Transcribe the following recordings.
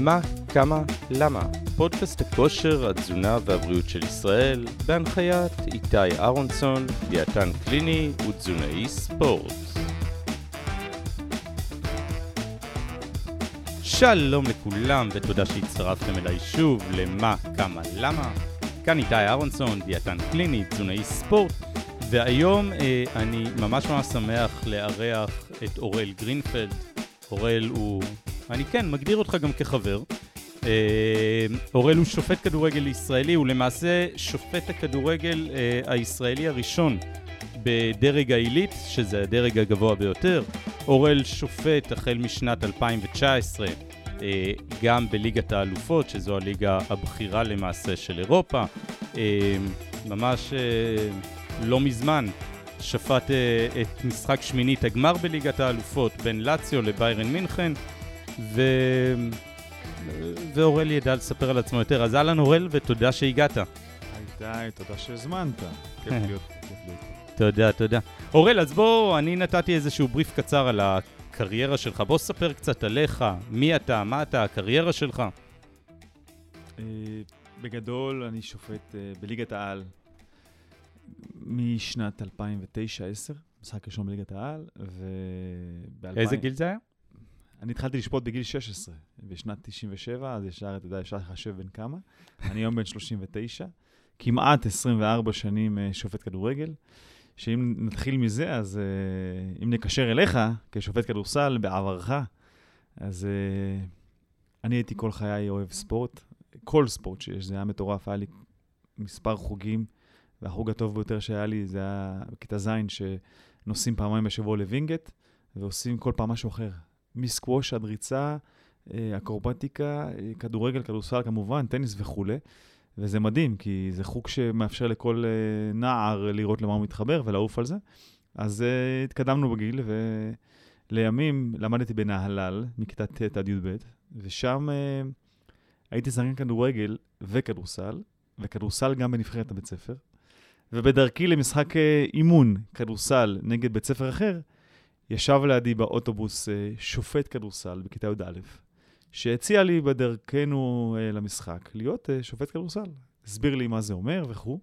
מה, כמה, למה? פודקאסט הכושר, התזונה והבריאות של ישראל, בהנחיית איתי אהרונסון, דיאטן קליני ותזונאי ספורט. שלום לכולם ותודה שהצטרפתם אליי שוב למה, כמה, למה. כאן איתי אהרונסון, דיאטן קליני, תזונאי ספורט, והיום אה, אני ממש ממש שמח לארח את אוראל גרינפלד. אוראל הוא, אני כן, מגדיר אותך גם כחבר. אה, אוראל הוא שופט כדורגל ישראלי, הוא למעשה שופט הכדורגל אה, הישראלי הראשון בדרג העילית, שזה הדרג הגבוה ביותר. אוראל שופט החל משנת 2019 אה, גם בליגת האלופות, שזו הליגה הבכירה למעשה של אירופה. ממש לא מזמן שפט את משחק שמינית הגמר בליגת האלופות בין לאציו לביירן מינכן, ו... ואורל ידע לספר על עצמו יותר. אז אהלן אורל, ותודה שהגעת. היי, תודה שהזמנת. כיף להיות. תודה, תודה. אורל, אז בוא, אני נתתי איזשהו בריף קצר על הקריירה שלך. בוא ספר קצת עליך, מי אתה, מה אתה, הקריירה שלך. אה, בגדול, אני שופט אה, בליגת העל משנת 2009-2010, משחק ראשון בליגת העל, וב... איזה גיל זה היה? אני התחלתי לשפוט בגיל 16, בשנת 97, אז ישר, אתה יודע, אפשר לחשב בין כמה. אני היום בן 39, כמעט 24 שנים אה, שופט כדורגל. שאם נתחיל מזה, אז uh, אם נקשר אליך כשופט כדורסל בעברך, אז uh, אני הייתי כל חיי אוהב ספורט, כל ספורט שיש, זה היה מטורף, היה לי מספר חוגים, והחוג הטוב ביותר שהיה לי זה היה בכיתה ז', שנוסעים פעמיים בשבוע לווינגייט, ועושים כל פעם משהו אחר. מסקווש עד ריצה, אה, אקרובטיקה, כדורגל, כדורסל כמובן, טניס וכולי. וזה מדהים, כי זה חוג שמאפשר לכל uh, נער לראות למה הוא מתחבר ולעוף על זה. אז התקדמנו בגיל, ולימים למדתי בנהלל, מכיתה ט' עד י"ב, ושם הייתי שחקן כדורגל וכדורסל, וכדורסל גם בנבחרת הבית ספר. ובדרכי למשחק אימון כדורסל נגד בית ספר אחר, ישב לידי באוטובוס uh, שופט כדורסל בכיתה י"א, שהציע לי בדרכנו uh, למשחק להיות uh, שופט כדורסל. הסביר לי מה זה אומר וכו'.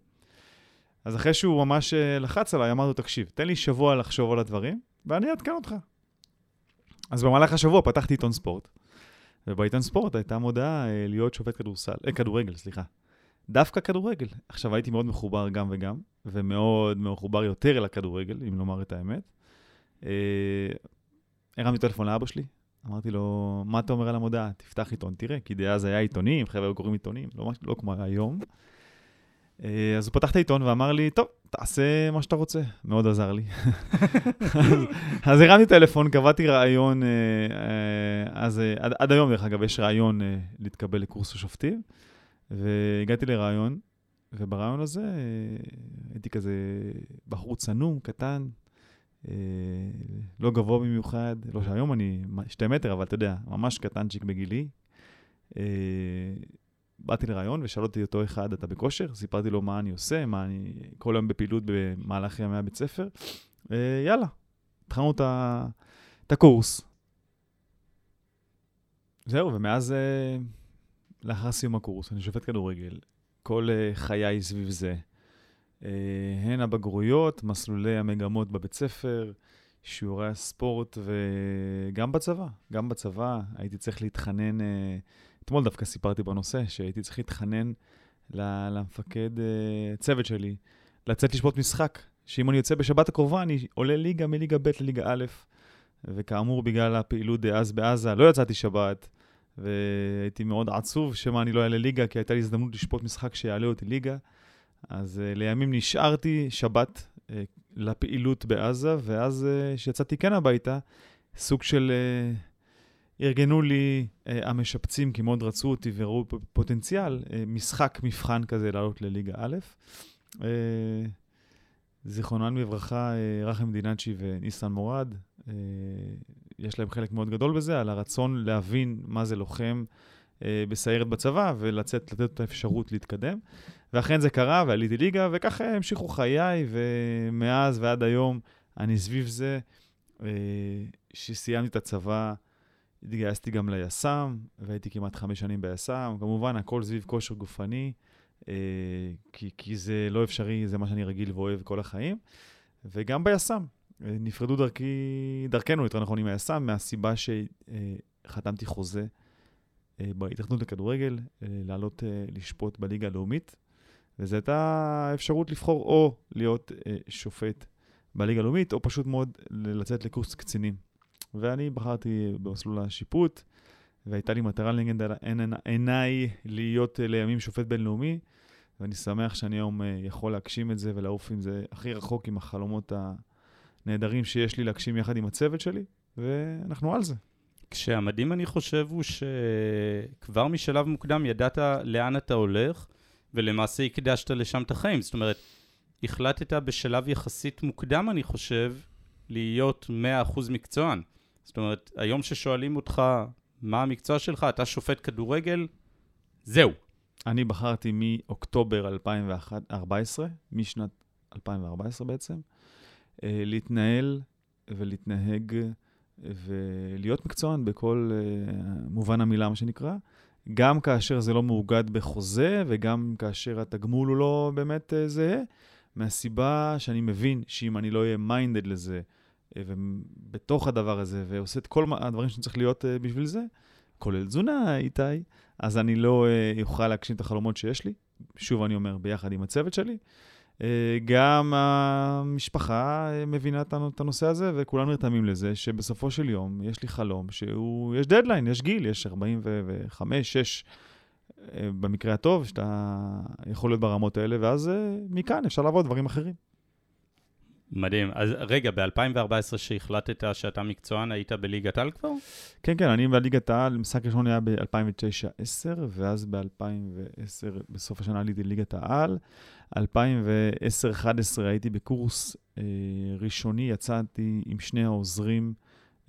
אז אחרי שהוא ממש לחץ עליי, אמרתי לו, תקשיב, תן לי שבוע לחשוב על הדברים, ואני אעדכן אותך. אז במהלך השבוע פתחתי עיתון ספורט, ובעיתון ספורט הייתה מודעה להיות שופט כדורסל, אה, כדורגל, סליחה. דווקא כדורגל. עכשיו, הייתי מאוד מחובר גם וגם, ומאוד מחובר יותר אל הכדורגל, אם לומר את האמת. Uh, הרמתי טלפון לאבא שלי, אמרתי לו, מה אתה אומר על המודעה? תפתח עיתון, תראה, כי דאז היה עיתונים, חבר'ה קוראים עיתונים, לא, לא כמו היום. אה, אז הוא פתח את העיתון ואמר לי, טוב, תעשה מה שאתה רוצה. מאוד עזר לי. אז, אז הרמתי טלפון, קבעתי רעיון, אה, אה, אז עד, עד היום, דרך אגב, יש רעיון להתקבל לקורס השופטים, והגעתי לרעיון, וברעיון הזה הייתי כזה בחור צנום, קטן, אה, לא גבוה במיוחד, לא שהיום אני שתי מטר, אבל אתה יודע, ממש קטנצ'יק בגילי. אה, באתי לרעיון ושאלתי אותו אחד, אתה בכושר? סיפרתי לו מה אני עושה, מה אני כל היום בפעילות במהלך ימי הבית ספר. אה, יאללה, התחלנו את הקורס. זהו, ומאז, לאחר סיום הקורס, אני שופט כדורגל. כל חיי סביב זה. אה, הן הבגרויות, מסלולי המגמות בבית ספר, שיעורי הספורט וגם בצבא. גם בצבא הייתי צריך להתחנן, אה, אתמול דווקא סיפרתי בנושא, שהייתי צריך להתחנן למפקד אה, צוות שלי לצאת לשפוט משחק, שאם אני יוצא בשבת הקרובה, אני עולה ליגה מליגה ב' לליגה א', וכאמור, בגלל הפעילות דאז בעזה, לא יצאתי שבת, והייתי מאוד עצוב שמא אני לא אעלה ליגה, כי הייתה לי הזדמנות לשפוט משחק שיעלה אותי ליגה. אז uh, לימים נשארתי שבת uh, לפעילות בעזה, ואז כשיצאתי uh, כן הביתה, סוג של... Uh, ארגנו לי uh, המשפצים, כי מאוד רצו אותי וראו פוטנציאל, uh, משחק מבחן כזה לעלות לליגה א'. Uh, זיכרונן לברכה, uh, רחם דינצ'י וניסן מורד, uh, יש להם חלק מאוד גדול בזה, על הרצון להבין מה זה לוחם בסיירת בצבא ולצאת, לתת את האפשרות להתקדם. ואכן זה קרה, ועליתי ליגה, וככה המשיכו חיי, ומאז ועד היום אני סביב זה. אה, שסיימתי את הצבא, התגייסתי גם ליס"מ, והייתי כמעט חמש שנים ביס"מ. כמובן, הכל סביב כושר גופני, אה, כי, כי זה לא אפשרי, זה מה שאני רגיל ואוהב כל החיים. וגם ביס"מ. אה, נפרדו דרכי, דרכנו, יותר נכון, עם היס"מ, מהסיבה שחתמתי חוזה אה, בהתאחדות לכדורגל, אה, לעלות אה, לשפוט בליגה הלאומית. וזו הייתה אפשרות לבחור או להיות אה, שופט בליגה הלאומית, או פשוט מאוד לצאת לקורס קצינים. ואני בחרתי במסלול השיפוט, והייתה לי מטרה לנגד עיניי להיות אה, לימים שופט בינלאומי, ואני שמח שאני היום אה, יכול להגשים את זה ולעוף עם זה הכי רחוק עם החלומות הנהדרים שיש לי להגשים יחד עם הצוות שלי, ואנחנו על זה. כשהמדהים, אני חושב, הוא שכבר משלב מוקדם ידעת לאן אתה הולך, ולמעשה הקדשת לשם את החיים. זאת אומרת, החלטת בשלב יחסית מוקדם, אני חושב, להיות 100% מקצוען. זאת אומרת, היום ששואלים אותך מה המקצוע שלך, אתה שופט כדורגל, זהו. אני בחרתי מאוקטובר 2014, משנת 2014 בעצם, אה, להתנהל ולהתנהג ולהיות מקצוען בכל אה, מובן המילה, מה שנקרא. גם כאשר זה לא מאוגד בחוזה וגם כאשר התגמול הוא לא באמת אה, זהה, מהסיבה שאני מבין שאם אני לא אהיה מיינדד לזה, אה, ובתוך הדבר הזה, ועושה את כל הדברים שאני צריך להיות בשביל זה, כולל תזונה, איתי, אז אני לא אוכל להגשים את החלומות שיש לי. שוב, אני אומר, ביחד עם הצוות שלי. גם המשפחה מבינה את הנושא הזה, וכולנו נרתמים לזה, שבסופו של יום יש לי חלום שהוא, יש דדליין, יש גיל, יש 45, 6, במקרה הטוב, שאתה יכול להיות ברמות האלה, ואז מכאן אפשר לעבוד דברים אחרים. מדהים. אז רגע, ב-2014 שהחלטת שאתה מקצוען, היית בליגת העל כבר? כן, כן, אני בליגת העל, משחק ראשון היה ב-2009-2010, ואז ב-2010, בסוף השנה עליתי לליגת העל. 2010-2011 הייתי בקורס אה, ראשוני, יצאתי עם שני העוזרים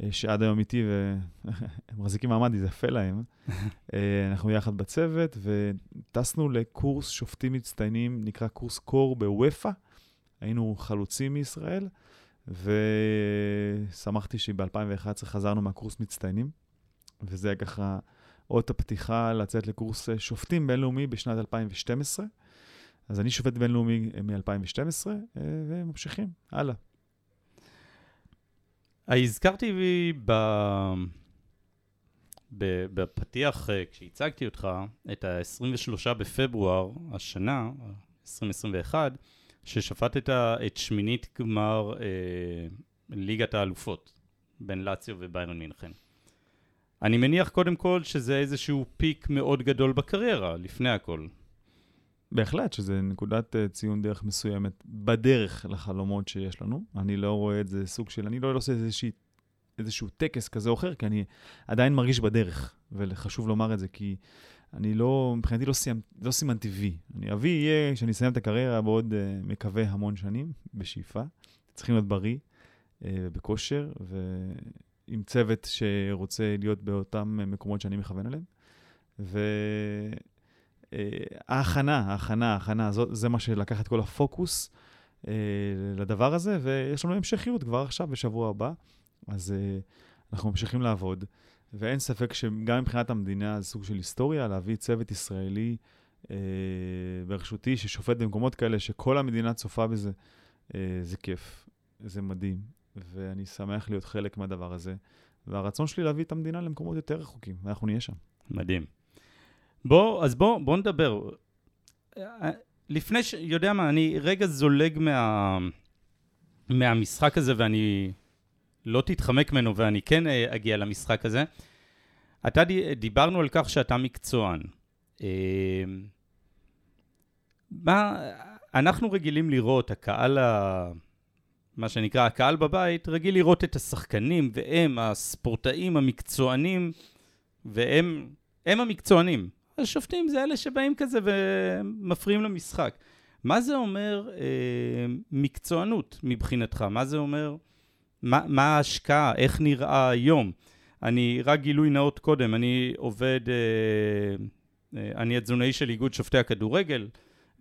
אה, שעד היום איתי, והם מחזיקים מעמד, זה יפה להם. אה, אנחנו יחד בצוות, וטסנו לקורס שופטים מצטיינים, נקרא קורס קור בוופא. היינו חלוצים מישראל, ושמחתי שב-2011 חזרנו מהקורס מצטיינים, וזה היה ככה אות הפתיחה לצאת לקורס שופטים בינלאומי בשנת 2012. אז אני שופט בינלאומי מ-2012, וממשיכים, הלאה. הזכרתי ב... בפתיח, אה, כשהצגתי אותך, את ה-23 בפברואר השנה, 2021, ששפטת את שמינית גמר אה, ליגת האלופות בין לאציו וביירן מינכן. אני מניח קודם כל שזה איזשהו פיק מאוד גדול בקריירה, לפני הכל. בהחלט, שזה נקודת uh, ציון דרך מסוימת בדרך לחלומות שיש לנו. אני לא רואה את זה סוג של, אני לא עושה איזושהי, איזשהו טקס כזה או אחר, כי אני עדיין מרגיש בדרך, וחשוב לומר את זה, כי אני לא, מבחינתי לא, סיימ, לא סימנתי וי. אני אבי יהיה כשאני אסיים את הקריירה בעוד, uh, מקווה, המון שנים, בשאיפה. צריכים להיות בריא ובכושר, uh, ועם צוות שרוצה להיות באותם מקומות שאני מכוון אליהם. ו... אה, ההכנה, ההכנה, ההכנה, זו, זה מה שלקח את כל הפוקוס אה, לדבר הזה, ויש לנו המשכיות כבר עכשיו, בשבוע הבא, אז אה, אנחנו ממשיכים לעבוד, ואין ספק שגם מבחינת המדינה זה סוג של היסטוריה, להביא צוות ישראלי אה, בראשותי ששופט במקומות כאלה, שכל המדינה צופה בזה, אה, זה כיף, זה מדהים, ואני שמח להיות חלק מהדבר הזה, והרצון שלי להביא את המדינה למקומות יותר רחוקים, ואנחנו נהיה שם. מדהים. בוא, אז בוא, בוא נדבר. לפני ש... יודע מה, אני רגע זולג מה... מהמשחק הזה ואני לא תתחמק ממנו ואני כן אה, אגיע למשחק הזה. אתה דיברנו על כך שאתה מקצוען. אה, מה, אנחנו רגילים לראות, הקהל, ה... מה שנקרא הקהל בבית, רגיל לראות את השחקנים והם הספורטאים המקצוענים והם המקצוענים. השופטים זה אלה שבאים כזה ומפריעים למשחק. מה זה אומר אה, מקצוענות מבחינתך? מה זה אומר, מה, ההשקעה, איך נראה היום? אני, רק גילוי נאות קודם, אני עובד, אה, אה, אני התזונאי של איגוד שופטי הכדורגל,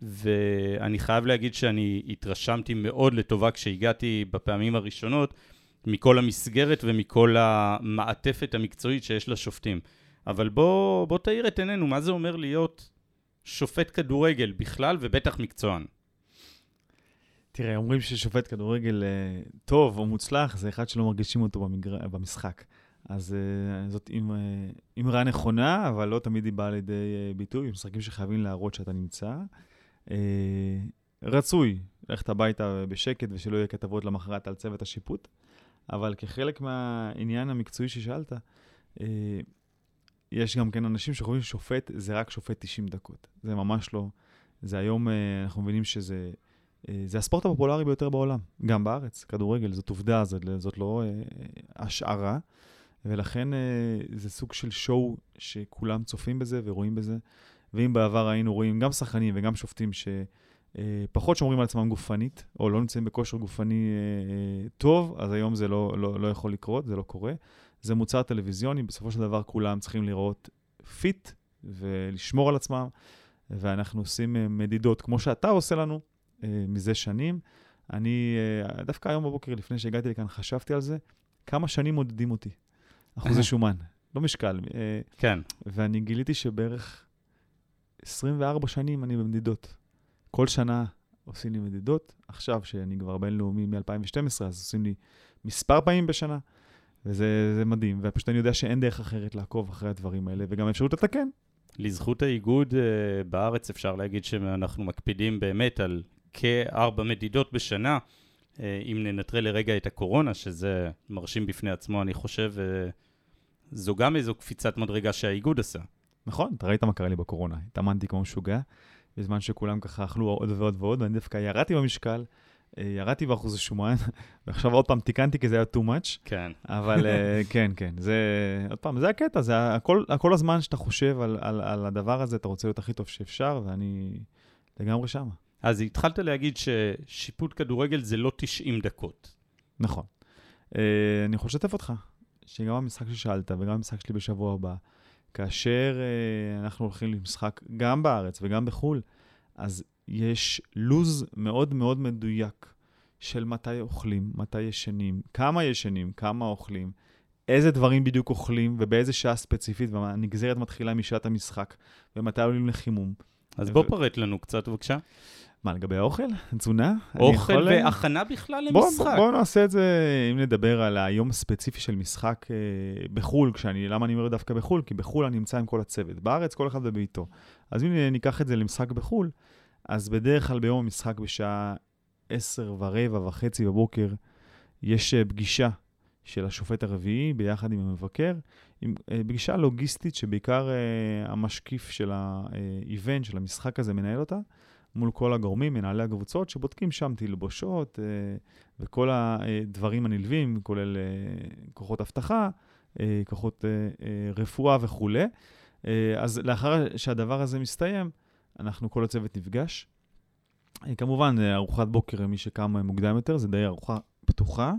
ואני חייב להגיד שאני התרשמתי מאוד לטובה כשהגעתי בפעמים הראשונות, מכל המסגרת ומכל המעטפת המקצועית שיש לשופטים. אבל בוא, בוא תאיר את עינינו, מה זה אומר להיות שופט כדורגל בכלל ובטח מקצוען? תראה, אומרים ששופט כדורגל אה, טוב או מוצלח זה אחד שלא מרגישים אותו במגר... במשחק. אז uh, זאת אמרה נכונה, אבל לא תמיד היא באה לידי ביטוי. משחקים שחייבים להראות שאתה נמצא. רצוי ללכת הביתה בשקט ושלא יהיה כתבות למחרת על צוות השיפוט, אבל כחלק מהעניין המקצועי ששאלת, יש גם כן אנשים שחושבים ששופט זה רק שופט 90 דקות. זה ממש לא. זה היום, אנחנו מבינים שזה זה הספורט הפופולרי ביותר בעולם, גם בארץ, כדורגל, זאת עובדה, זאת, זאת לא uh, השערה. ולכן אה, זה סוג של שואו שכולם צופים בזה ורואים בזה. ואם בעבר היינו רואים גם שחקנים וגם שופטים שפחות אה, שומרים על עצמם גופנית, או לא נמצאים בכושר גופני אה, טוב, אז היום זה לא, לא, לא יכול לקרות, זה לא קורה. זה מוצר טלוויזיוני, בסופו של דבר כולם צריכים לראות fit ולשמור על עצמם, ואנחנו עושים מדידות, כמו שאתה עושה לנו מזה שנים. אני, דווקא היום בבוקר, לפני שהגעתי לכאן, חשבתי על זה, כמה שנים מודדים אותי. אחוזי שומן, לא משקל. אה, כן. ואני גיליתי שבערך 24 שנים אני במדידות. כל שנה עושים לי מדידות. עכשיו, שאני כבר בינלאומי מ-2012, אז עושים לי מספר פעמים בשנה, וזה מדהים. ופשוט אני יודע שאין דרך אחרת לעקוב אחרי הדברים האלה, וגם אפשרות לתקן. לזכות האיגוד בארץ אפשר להגיד שאנחנו מקפידים באמת על כארבע מדידות בשנה. Uh, אם ננטרל לרגע את הקורונה, שזה מרשים בפני עצמו, אני חושב, uh, זו גם איזו קפיצת מדרגה שהאיגוד עשה. נכון, אתה ראית מה קרה לי בקורונה. התאמנתי כמו משוגע, בזמן שכולם ככה אכלו עוד ועוד ועוד, ואני דווקא ירדתי במשקל, אה, ירדתי באחוז השומן, ועכשיו עוד פעם תיקנתי כי זה היה too much. כן. אבל אה, כן, כן, זה, עוד פעם, זה הקטע, זה הכל, הכל הזמן שאתה חושב על, על, על הדבר הזה, אתה רוצה להיות הכי טוב שאפשר, ואני לגמרי שם. אז התחלת להגיד ששיפוט כדורגל זה לא 90 דקות. נכון. Uh, אני יכול לשתף אותך. שגם המשחק ששאלת וגם המשחק שלי בשבוע הבא, כאשר uh, אנחנו הולכים למשחק גם בארץ וגם בחו"ל, אז יש לוז מאוד מאוד מדויק של מתי אוכלים, מתי ישנים, כמה ישנים, כמה אוכלים, איזה דברים בדיוק אוכלים ובאיזה שעה ספציפית, והנגזרת מתחילה משעת המשחק, ומתי עולים לחימום. אז בוא ו... פרט לנו קצת בבקשה. מה, לגבי האוכל? תזונה? אוכל יכול... והכנה בכלל למשחק. בוא, בוא נעשה את זה, אם נדבר על היום הספציפי של משחק אה, בחו"ל, כשאני, למה אני אומר דווקא בחו"ל? כי בחו"ל אני נמצא עם כל הצוות. בארץ כל אחד בביתו. אז אם ניקח את זה למשחק בחו"ל, אז בדרך כלל ביום המשחק בשעה 10 ורבע וחצי בבוקר, יש אה, פגישה של השופט הרביעי ביחד עם המבקר, עם אה, פגישה לוגיסטית שבעיקר אה, המשקיף של האיבנט, של המשחק הזה, מנהל אותה. מול כל הגורמים, מנהלי הקבוצות, שבודקים שם תלבושות אה, וכל הדברים הנלווים, כולל אה, כוחות אבטחה, אה, כוחות אה, אה, רפואה וכולי. אה, אז לאחר שהדבר הזה מסתיים, אנחנו, כל הצוות נפגש. אה, כמובן, אה, ארוחת בוקר, מי שקם מוקדם יותר, זה די ארוחה פתוחה,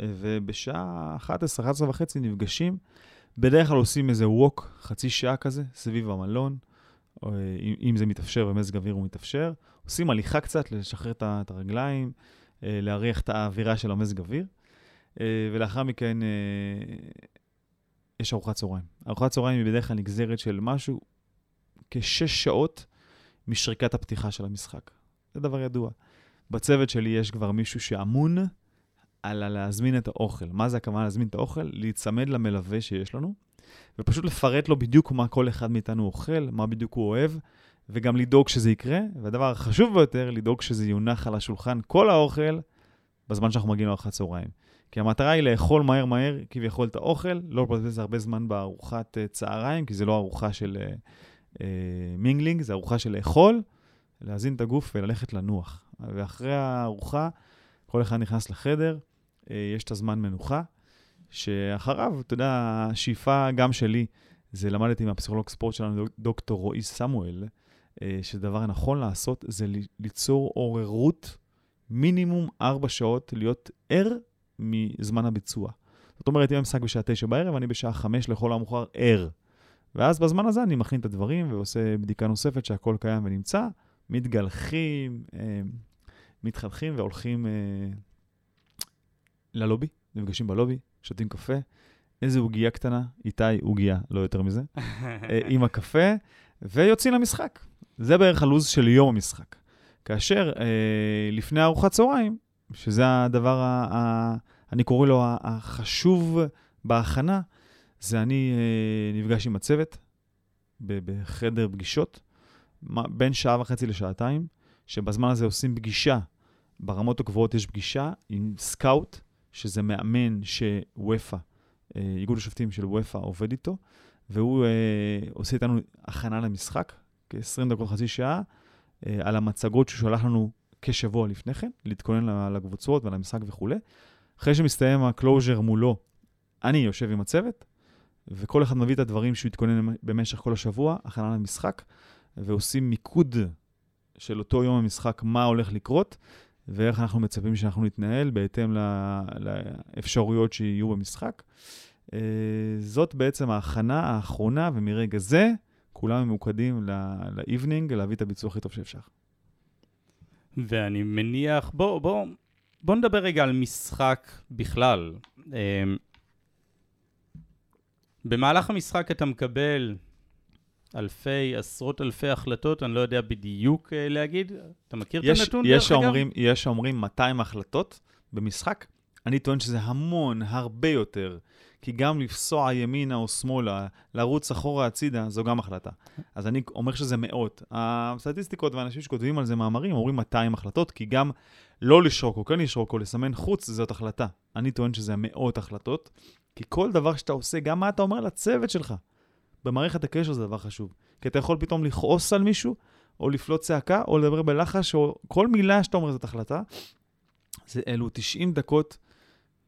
אה, ובשעה 11, 11 וחצי נפגשים. בדרך כלל עושים איזה ווק, חצי שעה כזה, סביב המלון. אה, אם זה מתאפשר ומזג אוויר הוא מתאפשר. עושים הליכה קצת, לשחרר את הרגליים, אה, להריח את האווירה של המזג אוויר, אה, ולאחר מכן יש ארוחת צהריים. ארוחת צהריים היא בדרך כלל נגזרת של משהו כשש שעות משריקת הפתיחה של המשחק. זה דבר ידוע. בצוות שלי יש כבר מישהו שאמון על להזמין את האוכל. מה זה הכוונה להזמין את האוכל? להיצמד למלווה שיש לנו. ופשוט לפרט לו בדיוק מה כל אחד מאיתנו אוכל, מה בדיוק הוא אוהב, וגם לדאוג שזה יקרה. והדבר החשוב ביותר, לדאוג שזה יונח על השולחן, כל האוכל, בזמן שאנחנו מגיעים לארוחת צהריים. כי המטרה היא לאכול מהר מהר כביכול את האוכל, לא לבזבז הרבה זמן בארוחת uh, צהריים, כי זה לא ארוחה של uh, uh, mingling, זה ארוחה של לאכול, להזין את הגוף וללכת לנוח. ואחרי הארוחה, כל אחד נכנס לחדר, uh, יש את הזמן מנוחה. שאחריו, אתה יודע, השאיפה גם שלי, זה למדתי מהפסיכולוג ספורט שלנו, דוקטור רועי סמואל, אה, שדבר נכון לעשות זה ליצור עוררות מינימום ארבע שעות, להיות ער מזמן הביצוע. זאת אומרת, אם המשחק בשעה תשע בערב, אני בשעה חמש לכל המאוחר ער. ואז בזמן הזה אני מכין את הדברים ועושה בדיקה נוספת שהכל קיים ונמצא, מתגלחים, אה, מתחנכים והולכים אה, ללובי. נפגשים בלובי, שותים קפה, איזה עוגייה קטנה, איתי עוגייה, לא יותר מזה, אה, עם הקפה, ויוצאים למשחק. זה בערך הלו"ז של יום המשחק. כאשר אה, לפני ארוחת צהריים, שזה הדבר, ה, ה, אני קורא לו החשוב בהכנה, זה אני אה, נפגש עם הצוות בחדר פגישות, בין שעה וחצי לשעתיים, שבזמן הזה עושים פגישה, ברמות הגבוהות יש פגישה עם סקאוט, שזה מאמן שוופא, אה, איגוד השופטים של וופא עובד איתו, והוא אה, עושה איתנו הכנה למשחק, כ-20 דקות, חצי שעה, אה, על המצגות שהוא שלח לנו כשבוע לפני כן, להתכונן לקבוצות ולמשחק וכולי. אחרי שמסתיים הקלוז'ר מולו, אני יושב עם הצוות, וכל אחד מביא את הדברים שהוא התכונן במשך כל השבוע, הכנה למשחק, ועושים מיקוד של אותו יום המשחק, מה הולך לקרות, ואיך אנחנו מצפים שאנחנו נתנהל בהתאם לאפשרויות שיהיו במשחק. אה, זאת בעצם ההכנה האחרונה, ומרגע זה כולם ממוקדים לאיבנינג, להביא את הביצוע הכי טוב שאפשר. ואני מניח, בוא, בוא, בוא נדבר רגע על משחק בכלל. אה, במהלך המשחק אתה מקבל אלפי, עשרות אלפי החלטות, אני לא יודע בדיוק uh, להגיד. אתה מכיר יש, את הנתון יש דרך שאומרים, אגב? יש שאומרים 200 החלטות במשחק. אני טוען שזה המון, הרבה יותר. כי גם לפסוע ימינה או שמאלה, לרוץ אחורה הצידה, זו גם החלטה. אז אני אומר שזה מאות. הסטטיסטיקות ואנשים שכותבים על זה מאמרים אומרים 200 החלטות, כי גם לא לשרוק או כן לשרוק או לסמן חוץ, זאת החלטה. אני טוען שזה מאות החלטות, כי כל דבר שאתה עושה, גם מה אתה אומר לצוות שלך, במערכת הקשר זה דבר חשוב. כי אתה יכול פתאום לכעוס על מישהו, או לפלוט צעקה, או לדבר בלחש, או כל מילה שאתה אומר זאת החלטה. זה אלו 90 דקות,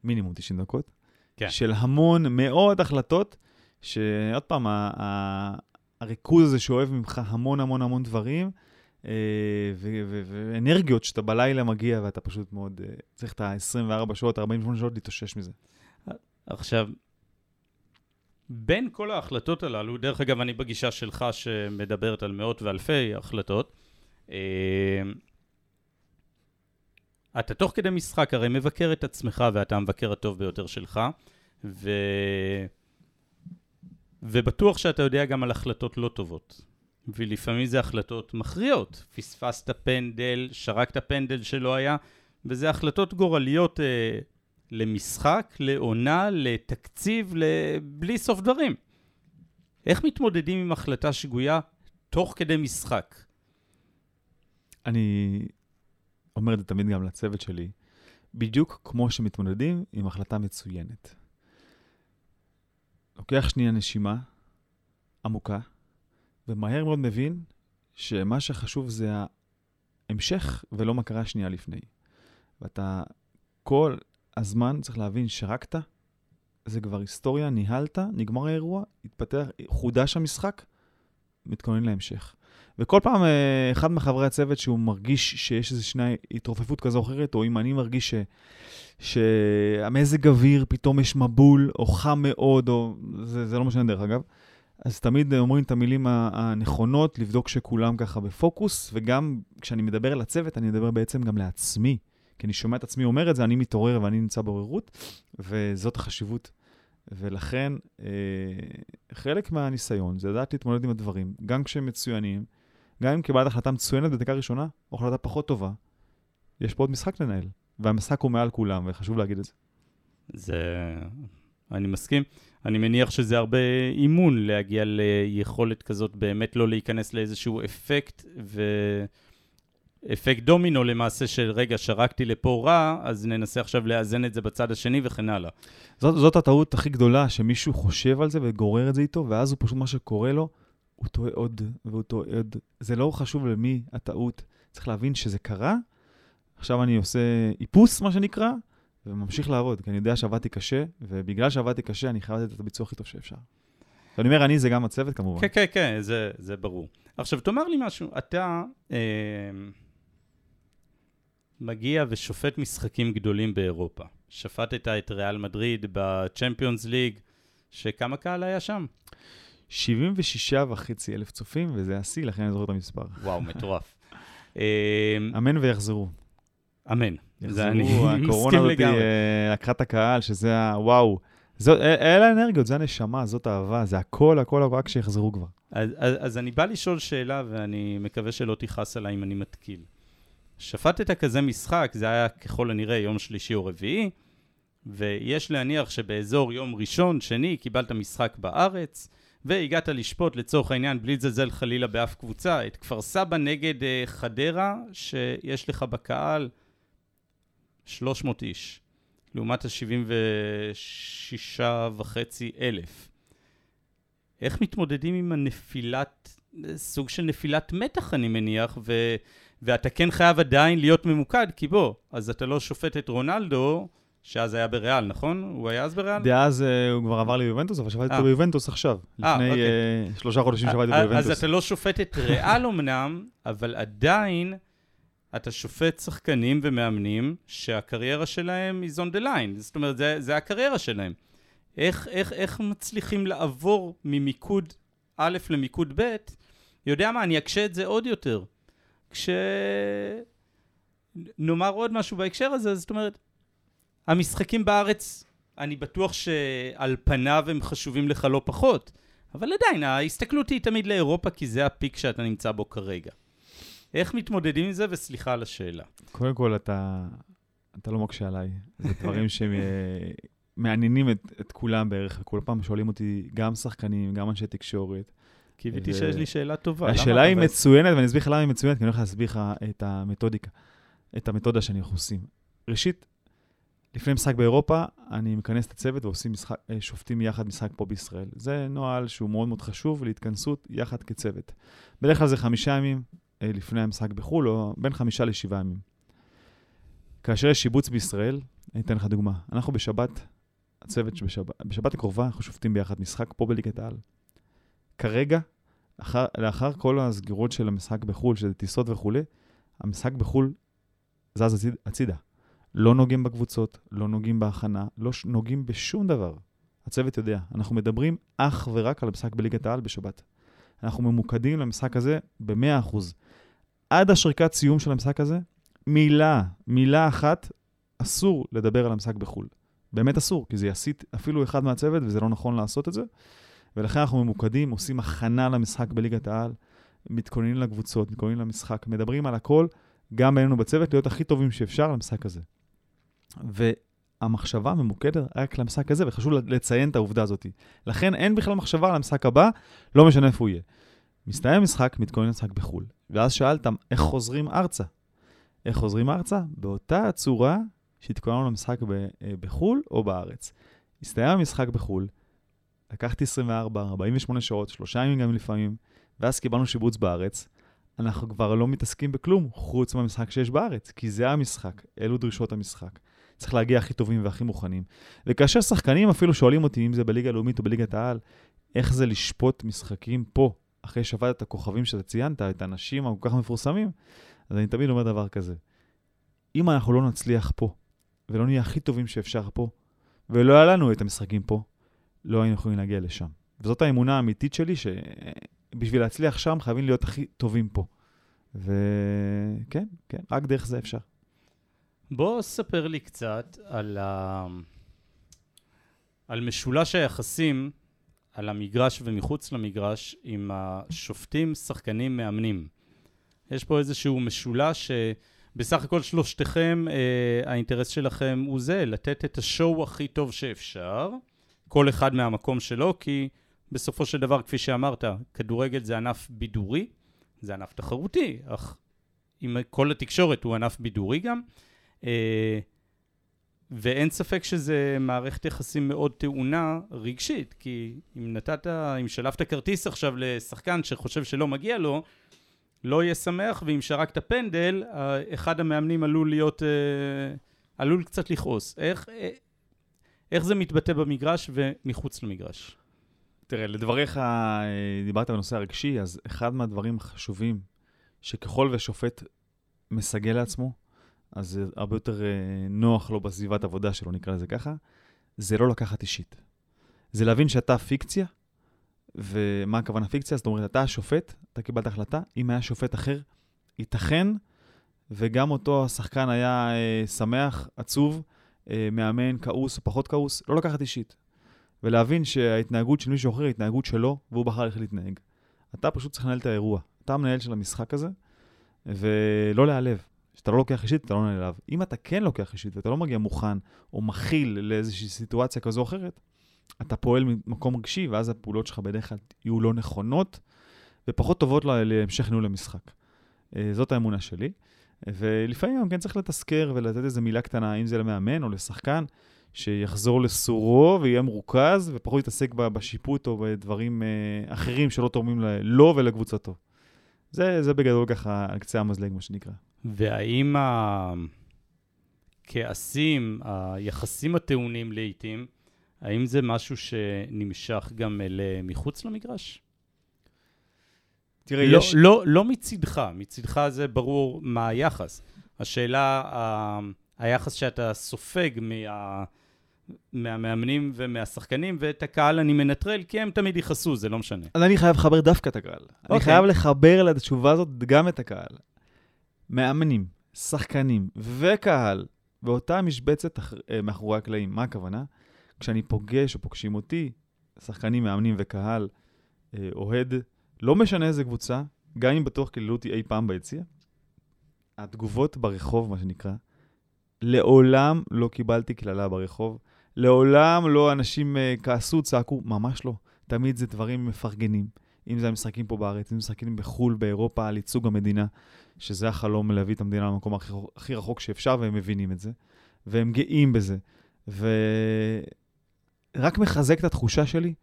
מינימום 90 דקות, כן. של המון, מאות החלטות, שעוד פעם, הריכוז הזה שאוהב ממך המון המון המון דברים, אה, ואנרגיות שאתה בלילה מגיע ואתה פשוט מאוד אה, צריך את ה-24 שעות, 48 שעות להתאושש מזה. עכשיו, בין כל ההחלטות הללו, דרך אגב, אני בגישה שלך שמדברת על מאות ואלפי החלטות, אה, אתה תוך כדי משחק הרי מבקר את עצמך ואתה המבקר הטוב ביותר שלך, ו... ובטוח שאתה יודע גם על החלטות לא טובות. ולפעמים זה החלטות מכריעות. פספסת פנדל, שרקת פנדל שלא היה, וזה החלטות גורליות אה, למשחק, לעונה, לתקציב, בלי סוף דברים. איך מתמודדים עם החלטה שגויה תוך כדי משחק? אני אומר את זה תמיד גם לצוות שלי, בדיוק כמו שמתמודדים עם החלטה מצוינת. לוקח שנייה נשימה עמוקה, ומהר מאוד מבין שמה שחשוב זה ההמשך ולא מה קרה שנייה לפני. ואתה כל הזמן צריך להבין שרקת, זה כבר היסטוריה, ניהלת, נגמר האירוע, התפתח, חודש המשחק, מתכונן להמשך. וכל פעם אה, אחד מחברי הצוות שהוא מרגיש שיש איזו שנייה התרופפות כזו או אחרת, או אם אני מרגיש ש... שהמזג אוויר, פתאום יש מבול, או חם מאוד, או... זה, זה לא משנה דרך אגב. אז תמיד אומרים את המילים הנכונות, לבדוק שכולם ככה בפוקוס, וגם כשאני מדבר על הצוות, אני מדבר בעצם גם לעצמי. כי אני שומע את עצמי אומר את זה, אני מתעורר ואני נמצא בעוררות, וזאת החשיבות. ולכן, אה, חלק מהניסיון זה לדעת להתמודד עם הדברים, גם כשהם מצוינים, גם אם קיבלת החלטה מצוינת בדקה ראשונה, או החלטה פחות טובה, יש פה עוד משחק לנהל, והמשחק הוא מעל כולם, וחשוב להגיד את זה. זה... אני מסכים. אני מניח שזה הרבה אימון להגיע ליכולת כזאת, באמת לא להיכנס לאיזשהו אפקט, ו... אפקט דומינו למעשה של רגע, שרקתי לפה רע, אז ננסה עכשיו לאזן את זה בצד השני וכן הלאה. זאת, זאת הטעות הכי גדולה, שמישהו חושב על זה וגורר את זה איתו, ואז הוא פשוט, מה שקורה לו, הוא טועה עוד והוא טועה עוד. זה לא חשוב למי הטעות. צריך להבין שזה קרה, עכשיו אני עושה איפוס, מה שנקרא, וממשיך לעבוד, כי אני יודע שעבדתי קשה, ובגלל שעבדתי קשה, אני חייב לתת את הביצוע הכי טוב שאפשר. ואני אומר, אני זה גם הצוות כמובן. כן, כן, כן, זה, זה ברור. עכשיו, תאמר לי משהו, אתה... אה... מגיע ושופט משחקים גדולים באירופה. שפטת את ריאל מדריד בצ'מפיונס ליג, שכמה קהל היה שם? 76 וחצי אלף צופים, וזה השיא, לכן אני זוכר את המספר. וואו, מטורף. אמן ויחזרו. אמן. זה אני יחזרו, הקורונה הזאת. אה, לקחה את הקהל, שזה הוואו. זאת- אה, אלה האנרגיות, זה הנשמה, זאת אהבה, זה הכל, הכל, הכל, רק שיחזרו כבר. אז, אז, אז אני בא לשאול שאלה, ואני מקווה שלא תכעס עליי אם אני מתקיל. שפטת כזה משחק, זה היה ככל הנראה יום שלישי או רביעי, ויש להניח שבאזור יום ראשון, שני, קיבלת משחק בארץ, והגעת לשפוט לצורך העניין, בלי לזלזל חלילה באף קבוצה, את כפר סבא נגד uh, חדרה, שיש לך בקהל 300 איש, לעומת ה-76 וחצי אלף. איך מתמודדים עם הנפילת, סוג של נפילת מתח אני מניח, ו, ואתה כן חייב עדיין להיות ממוקד, כי בוא, אז אתה לא שופט את רונלדו, שאז היה בריאל, נכון? הוא היה אז בריאל? דאז אה, הוא כבר עבר ליובנטוס, אבל שפטתי אה. אותו ביובנטוס עכשיו. אה, לפני אוקיי. אה, שלושה חודשים שפטתי אז ביובנטוס. אתה לא שופט את ריאל אמנם, אבל עדיין אתה שופט שחקנים ומאמנים שהקריירה שלהם is on the line. זאת אומרת, זה, זה הקריירה שלהם. איך, איך, איך מצליחים לעבור ממיקוד א' למיקוד ב'? יודע מה, אני אקשה את זה עוד יותר. כש... נאמר עוד משהו בהקשר הזה, זאת אומרת, המשחקים בארץ, אני בטוח שעל פניו הם חשובים לך לא פחות, אבל עדיין, ההסתכלות היא תמיד לאירופה, כי זה הפיק שאתה נמצא בו כרגע. איך מתמודדים עם זה, וסליחה על השאלה. קודם כל, אתה, אתה לא מקשה עליי. זה דברים שמעניינים את, את כולם בערך, וכל פעם שואלים אותי, גם שחקנים, גם אנשי תקשורת. קיוויתי זה- שיש לי שאלה טובה. השאלה היא? מצוינת, ואני אסביר לך למה היא מצוינת, כי אני הולך להסביר לך את המתודיקה, את המתודה שאנחנו עושים. ראשית, לפני משחק באירופה, אני מכנס את הצוות ועושים משחק, אה, שופטים יחד משחק פה בישראל. זה נוהל שהוא מאוד מאוד חשוב להתכנסות יחד כצוות. בדרך כלל זה חמישה ימים אה, לפני המשחק בחו"ל, או בין חמישה לשבעה ימים. כאשר יש שיבוץ בישראל, אני אתן לך דוגמה. אנחנו בשבת, הצוות שבשבת, בשבת הקרובה אנחנו שופטים ביחד משחק פה בליגת העל. כרגע, אחר, לאחר כל הסגירות של המשחק בחו"ל, שזה טיסות וכולי, המשחק בחו"ל זז הציד, הצידה. לא נוגעים בקבוצות, לא נוגעים בהכנה, לא ש- נוגעים בשום דבר. הצוות יודע, אנחנו מדברים אך ורק על המשחק בליגת העל בשבת. אנחנו ממוקדים למשחק הזה ב-100%. עד השריקת סיום של המשחק הזה, מילה, מילה אחת, אסור לדבר על המשחק בחו"ל. באמת אסור, כי זה יסיט אפילו אחד מהצוות, וזה לא נכון לעשות את זה. ולכן אנחנו ממוקדים, עושים הכנה למשחק בליגת העל, מתכוננים לקבוצות, מתכוננים למשחק, מדברים על הכל, גם בינינו בצוות, להיות הכי טובים שאפשר למשחק הזה. והמחשבה ממוקדת רק למשחק הזה, וחשוב לציין את העובדה הזאת. לכן אין בכלל מחשבה על המשחק הבא, לא משנה איפה הוא יהיה. מסתיים המשחק, מתכונן למשחק בחו"ל. ואז שאלת, איך חוזרים ארצה? איך חוזרים ארצה? באותה הצורה שהתכוננו למשחק ב- אה, בחו"ל או בארץ. הסתיים המשחק בחו"ל, לקחתי 24, 48 שעות, שלושה ימים גם לפעמים, ואז קיבלנו שיבוץ בארץ. אנחנו כבר לא מתעסקים בכלום חוץ מהמשחק שיש בארץ, כי זה המשחק, אלו דרישות המשחק. צריך להגיע הכי טובים והכי מוכנים. וכאשר שחקנים אפילו שואלים אותי, אם זה בליגה הלאומית או בליגת העל, איך זה לשפוט משחקים פה, אחרי שפטת את הכוכבים שאתה ציינת, את האנשים הכל כך מפורסמים, אז אני תמיד אומר דבר כזה, אם אנחנו לא נצליח פה, ולא נהיה הכי טובים שאפשר פה, ולא היה לנו את המשחקים פה, לא היינו יכולים להגיע לשם. וזאת האמונה האמיתית שלי, שבשביל להצליח שם חייבים להיות הכי טובים פה. וכן, כן, רק דרך זה אפשר. בוא ספר לי קצת על, ה... על משולש היחסים על המגרש ומחוץ למגרש עם השופטים, שחקנים, מאמנים. יש פה איזשהו משולש שבסך הכל שלושתכם, אה, האינטרס שלכם הוא זה, לתת את השואו הכי טוב שאפשר, כל אחד מהמקום שלו, כי בסופו של דבר, כפי שאמרת, כדורגל זה ענף בידורי, זה ענף תחרותי, אך עם כל התקשורת הוא ענף בידורי גם. אה, ואין ספק שזה מערכת יחסים מאוד טעונה רגשית, כי אם נתת, אם שלפת כרטיס עכשיו לשחקן שחושב שלא מגיע לו, לא יהיה שמח, ואם שרקת פנדל, אה, אחד המאמנים עלול להיות, אה, עלול קצת לכעוס. איך, איך זה מתבטא במגרש ומחוץ למגרש? תראה, לדבריך, אה, דיברת בנושא הרגשי, אז אחד מהדברים החשובים, שככל ושופט מסגל לעצמו, אז זה הרבה יותר אה, נוח לו בסביבת עבודה שלו, נקרא לזה ככה, זה לא לקחת אישית. זה להבין שאתה פיקציה, ומה הכוונה פיקציה? זאת אומרת, אתה השופט, אתה קיבלת החלטה, אם היה שופט אחר, ייתכן וגם אותו השחקן היה אה, שמח, עצוב, מאמן, כעוס או פחות כעוס, לא לקחת אישית. ולהבין שההתנהגות של מישהו אחר היא התנהגות שלו, והוא בחר איך להתנהג. אתה פשוט צריך לנהל את האירוע. אתה המנהל של המשחק הזה, ולא להיעלב. כשאתה לא לוקח אישית, אתה לא נעלב. אם אתה כן לוקח אישית ואתה לא מגיע מוכן או מכיל לאיזושהי סיטואציה כזו או אחרת, אתה פועל ממקום רגשי, ואז הפעולות שלך בדרך כלל יהיו לא נכונות ופחות טובות להמשך ניהול המשחק. אה, זאת האמונה שלי. ולפעמים גם כן צריך לתזכר ולתת איזו מילה קטנה, אם זה למאמן או לשחקן, שיחזור לסורו ויהיה מרוכז, ופחות יתעסק בשיפוט או בדברים אה, אחרים שלא תורמים לו ולקבוצתו. זה, זה בגדול ככה על קצה המזלג, מה שנקרא. והאם הכעסים, היחסים הטעונים לעיתים, האם זה משהו שנמשך גם אל מחוץ למגרש? תראה, לא, יש... לא, לא מצידך, מצידך זה ברור מה היחס. השאלה, ה... היחס שאתה סופג מה... מהמאמנים ומהשחקנים, ואת הקהל אני מנטרל, כי הם תמיד יכעסו, זה לא משנה. אז אני חייב לחבר דווקא את הקהל. Okay. אני אוקיי. חייב לחבר לתשובה הזאת גם את הקהל. מאמנים, שחקנים וקהל באותה משבצת אה, מאחורי הקלעים. מה הכוונה? כשאני פוגש או פוגשים אותי, שחקנים, מאמנים וקהל, אה, אוהד, לא משנה איזה קבוצה, גם אם בטוח קיללו אותי אי פעם ביציע, התגובות ברחוב, מה שנקרא, לעולם לא קיבלתי קללה ברחוב. לעולם לא אנשים uh, כעסו, צעקו, ממש לא. תמיד זה דברים מפרגנים. אם זה המשחקים פה בארץ, אם זה משחקים בחו"ל, באירופה, על ייצוג המדינה, שזה החלום להביא את המדינה למקום הכי, הכי רחוק שאפשר, והם מבינים את זה. והם גאים בזה. ורק מחזק את התחושה שלי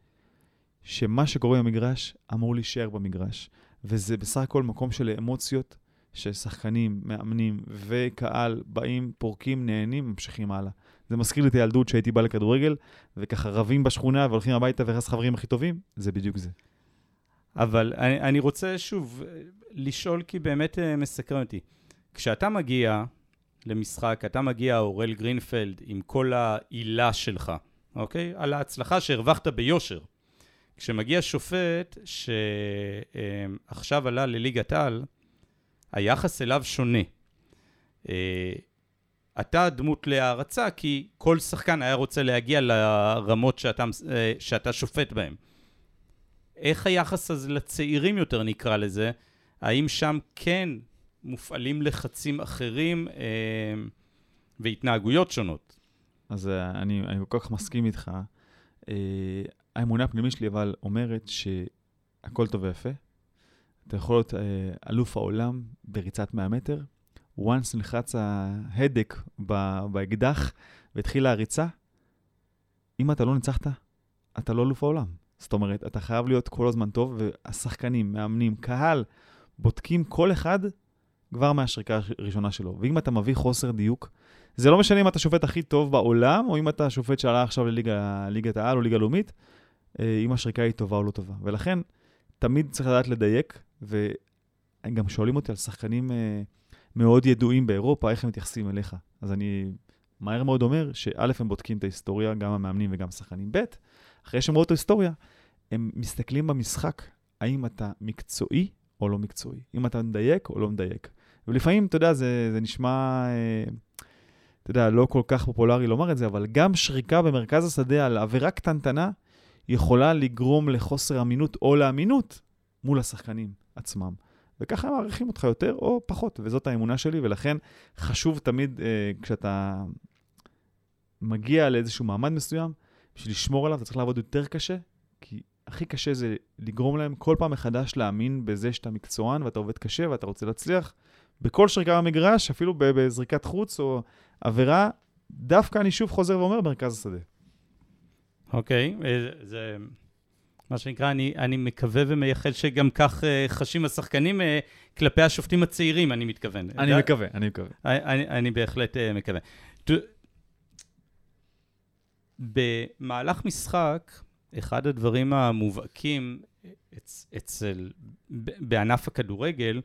שמה שקורה במגרש אמור להישאר במגרש. וזה בסך הכל מקום של אמוציות, ששחקנים, מאמנים וקהל באים, פורקים, נהנים, ממשיכים הלאה. זה מזכיר לי את הילדות שהייתי בא לכדורגל, וככה רבים בשכונה והולכים הביתה ונכנס חברים הכי טובים, זה בדיוק זה. אבל אני, אני רוצה שוב לשאול, כי באמת uh, מסקרן אותי. כשאתה מגיע למשחק, אתה מגיע, אורל גרינפלד, עם כל העילה שלך, אוקיי? על ההצלחה שהרווחת ביושר. כשמגיע שופט שעכשיו עלה לליגת העל, היחס אליו שונה. אה, אתה דמות להערצה, כי כל שחקן היה רוצה להגיע לרמות שאתה, אה, שאתה שופט בהן. איך היחס הזה לצעירים יותר, נקרא לזה? האם שם כן מופעלים לחצים אחרים אה, והתנהגויות שונות? אז אה, אני, אני כל כך מסכים איתך. אה, האמונה הפנימית שלי אבל אומרת שהכל טוב ויפה. אתה יכול להיות אה, אלוף העולם בריצת 100 מטר, once נחרץ ההדק באקדח והתחילה הריצה, אם אתה לא ניצחת, אתה לא אלוף העולם. זאת אומרת, אתה חייב להיות כל הזמן טוב, והשחקנים, מאמנים, קהל, בודקים כל אחד כבר מהשריקה הראשונה שלו. ואם אתה מביא חוסר דיוק, זה לא משנה אם אתה שופט הכי טוב בעולם, או אם אתה שופט שעלה עכשיו לליגת העל או ליגה לאומית, אם השריקה היא טובה או לא טובה. ולכן, תמיד צריך לדעת לדייק, וגם שואלים אותי על שחקנים אה, מאוד ידועים באירופה, איך הם מתייחסים אליך. אז אני מהר מאוד אומר שא', הם בודקים את ההיסטוריה, גם המאמנים וגם השחקנים. ב', אחרי שהם ראו את ההיסטוריה, הם מסתכלים במשחק, האם אתה מקצועי או לא מקצועי, אם אתה מדייק או לא מדייק. ולפעמים, אתה יודע, זה, זה נשמע, אה, אתה יודע, לא כל כך פופולרי לומר את זה, אבל גם שריקה במרכז השדה על עבירה קטנטנה, יכולה לגרום לחוסר אמינות או לאמינות מול השחקנים עצמם. וככה הם מעריכים אותך יותר או פחות, וזאת האמונה שלי, ולכן חשוב תמיד אה, כשאתה מגיע לאיזשהו מעמד מסוים, בשביל לשמור עליו אתה צריך לעבוד יותר קשה, כי הכי קשה זה לגרום להם כל פעם מחדש להאמין בזה שאתה מקצוען ואתה עובד קשה ואתה רוצה להצליח. בכל שריקה במגרש, אפילו בזריקת חוץ או עבירה, דווקא אני שוב חוזר ואומר, מרכז השדה. אוקיי, okay, אה, זה מה שנקרא, אני, אני מקווה ומייחל שגם כך uh, חשים השחקנים uh, כלפי השופטים הצעירים, אני מתכוון. אני מקווה, אני מקווה. אני, אני בהחלט מקווה. במהלך משחק, אחד הדברים המובהקים אצ, אצל, בענף הכדורגל,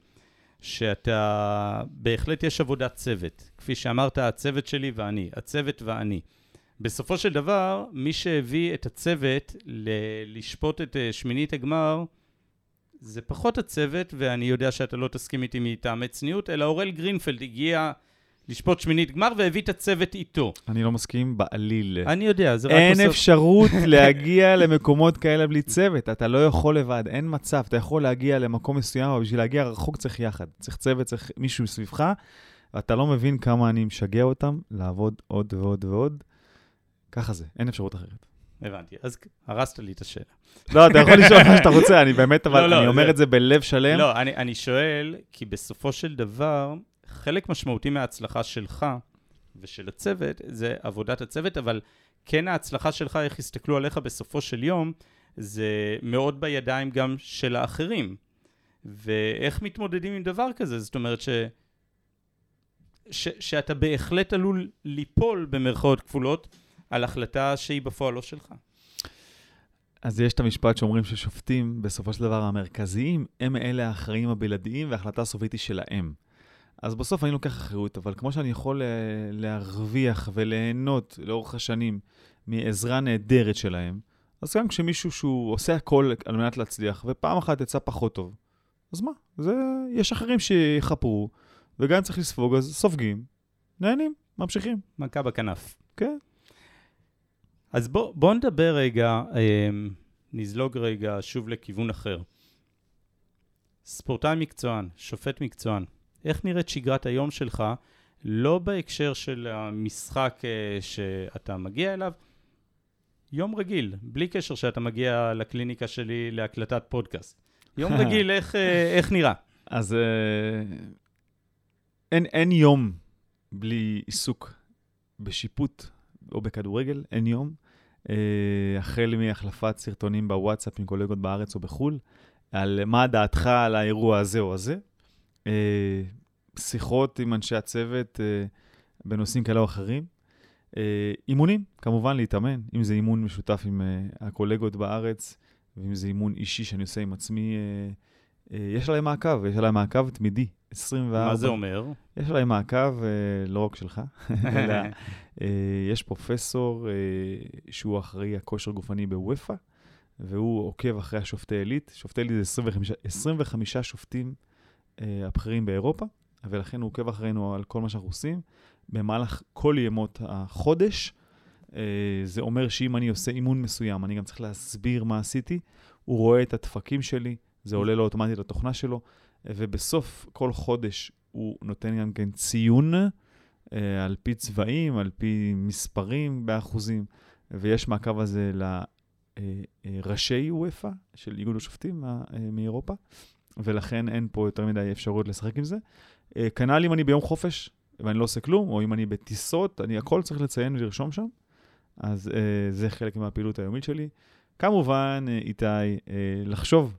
שאתה, בהחלט יש עבודת צוות. כפי שאמרת, הצוות שלי ואני, הצוות ואני. בסופו של דבר, מי שהביא את הצוות ל- לשפוט את uh, שמינית הגמר, זה פחות הצוות, ואני יודע שאתה לא תסכים איתי מטעמי צניעות, אלא אורל גרינפלד הגיע לשפוט שמינית גמר והביא את הצוות איתו. אני לא מסכים בעליל. אני יודע, זה רק אין בסוף... אפשרות להגיע למקומות כאלה בלי צוות. אתה לא יכול לבד, אין מצב. אתה יכול להגיע למקום מסוים, אבל בשביל להגיע רחוק צריך יחד. צריך צוות, צריך מישהו סביבך, ואתה לא מבין כמה אני משגע אותם לעבוד עוד ועוד ועוד. ככה זה, אין אפשרות אחרת. הבנתי, אז הרסת לי את השאלה. לא, אתה יכול לשאול מה שאתה רוצה, אני באמת, אבל לא, לא, אני אומר זה- את זה בלב שלם. לא, אני, אני שואל, כי בסופו של דבר, חלק משמעותי מההצלחה שלך ושל הצוות זה עבודת הצוות, אבל כן ההצלחה שלך, איך יסתכלו עליך בסופו של יום, זה מאוד בידיים גם של האחרים. ואיך מתמודדים עם דבר כזה? זאת אומרת ש... ש... שאתה בהחלט עלול ליפול במרכאות כפולות על החלטה שהיא בפועל לא שלך. אז יש את המשפט שאומרים ששופטים, בסופו של דבר המרכזיים, הם אלה האחראים הבלעדיים, וההחלטה הסופית היא שלהם. אז בסוף אני לוקח אחריות, אבל כמו שאני יכול אה, להרוויח וליהנות לאורך השנים מעזרה נהדרת שלהם, אז גם כשמישהו שהוא עושה הכל על מנת להצליח, ופעם אחת יצא פחות טוב, אז מה? זה, יש אחרים שיכפרו, וגם אם צריך לספוג, אז סופגים, נהנים, ממשיכים. מכה בכנף. כן. אז בוא, בוא נדבר רגע, אה, נזלוג רגע שוב לכיוון אחר. ספורטאי מקצוען, שופט מקצוען, איך נראית שגרת היום שלך, לא בהקשר של המשחק אה, שאתה מגיע אליו, יום רגיל, בלי קשר שאתה מגיע לקליניקה שלי להקלטת פודקאסט. יום רגיל, איך, אה, איך נראה? אז אה, אין, אין יום בלי עיסוק בשיפוט או בכדורגל, אין יום. אה, החל מהחלפת סרטונים בוואטסאפ עם קולגות בארץ או בחו"ל, על מה דעתך על האירוע הזה או הזה. אה, שיחות עם אנשי הצוות אה, בנושאים כאלה או אחרים. אימונים, כמובן להתאמן, אם זה אימון משותף עם הקולגות בארץ, ואם זה אימון אישי שאני עושה עם עצמי, יש עליי מעקב, יש עליי מעקב תמידי, 24. מה זה אומר? יש עליי מעקב, אה, לא רק שלך, אלא אה, יש פרופסור אה, שהוא אחראי הכושר גופני בוופא, והוא עוקב אחרי השופטי עילית. שופטי עילית זה 25, 25 שופטים אה, הבכירים באירופה, ולכן הוא עוקב אחרינו על כל מה שאנחנו עושים. במהלך כל ימות החודש, אה, זה אומר שאם אני עושה אימון מסוים, אני גם צריך להסביר מה עשיתי. הוא רואה את הדפקים שלי, זה עולה לו אוטומטית לתוכנה שלו, ובסוף כל חודש הוא נותן גם כן ציון אה, על פי צבעים, על פי מספרים באחוזים, ויש מעקב הזה לראשי וופא של איגוד השופטים אה, מאירופה, ולכן אין פה יותר מדי אפשרות לשחק עם זה. אה, כנ"ל אם אני ביום חופש ואני לא עושה כלום, או אם אני בטיסות, אני הכל צריך לציין ולרשום שם, אז אה, זה חלק מהפעילות היומית שלי. כמובן, אה, איתי, אה, לחשוב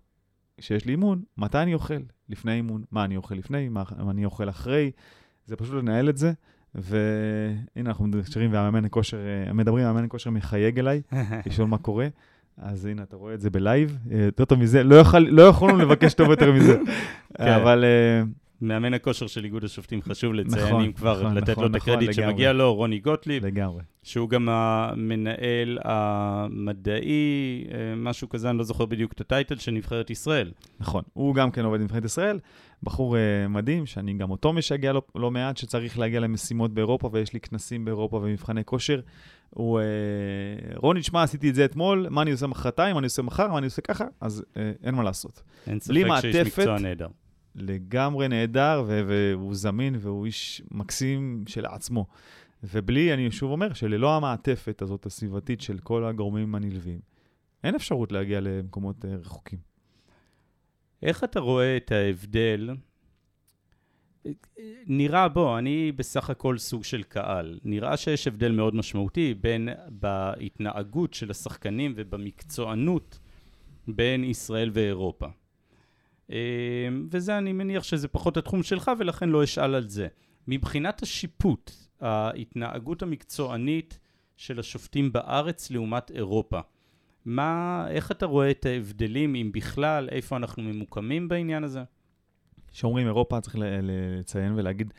שיש לי אימון, מתי אני אוכל לפני אימון, מה אני אוכל לפני, מה מה אני אוכל אחרי, זה פשוט לנהל את זה. והנה אנחנו מדברים והמאמן הכושר, אה, מדברים, המאמן הכושר מחייג אליי, לשאול מה קורה. אז הנה, אתה רואה את זה בלייב, אה, יותר טוב מזה, לא, יכול, לא יכולנו לבקש טוב יותר מזה. כן. אבל אה, מאמן הכושר של איגוד השופטים, חשוב לציין, נכון, אם כבר נכון, לתת לו נכון, את הקרדיט נכון, שמגיע לו, רוני גוטליב, לגמרי. שהוא גם המנהל המדעי, אה, משהו כזה, אני לא זוכר בדיוק את הטייטל, של נבחרת ישראל. נכון, הוא גם כן עובד בנבחרת ישראל, בחור uh, מדהים, שאני גם אותו משגע לא, לא מעט, שצריך להגיע למשימות באירופה, ויש לי כנסים באירופה ומבחני כושר. הוא, uh, רוני, שמע, עשיתי את זה אתמול, מה אני עושה מחרתיים, מה אני עושה מחר, מה אני עושה ככה, אז uh, אין מה לעשות. אין ספק שיש מקצוע נהדר. לגמרי נהדר, והוא זמין, והוא איש מקסים שלעצמו. ובלי, אני שוב אומר, שללא המעטפת הזאת הסביבתית של כל הגורמים הנלווים, אין אפשרות להגיע למקומות uh, רחוקים. איך אתה רואה את ההבדל? נראה, בוא, אני בסך הכל סוג של קהל. נראה שיש הבדל מאוד משמעותי בין בהתנהגות של השחקנים ובמקצוענות בין ישראל ואירופה. אה, וזה, אני מניח שזה פחות התחום שלך, ולכן לא אשאל על זה. מבחינת השיפוט, ההתנהגות המקצוענית של השופטים בארץ לעומת אירופה, מה, איך אתה רואה את ההבדלים, אם בכלל, איפה אנחנו ממוקמים בעניין הזה? כשאומרים אירופה, צריך לציין ולהגיד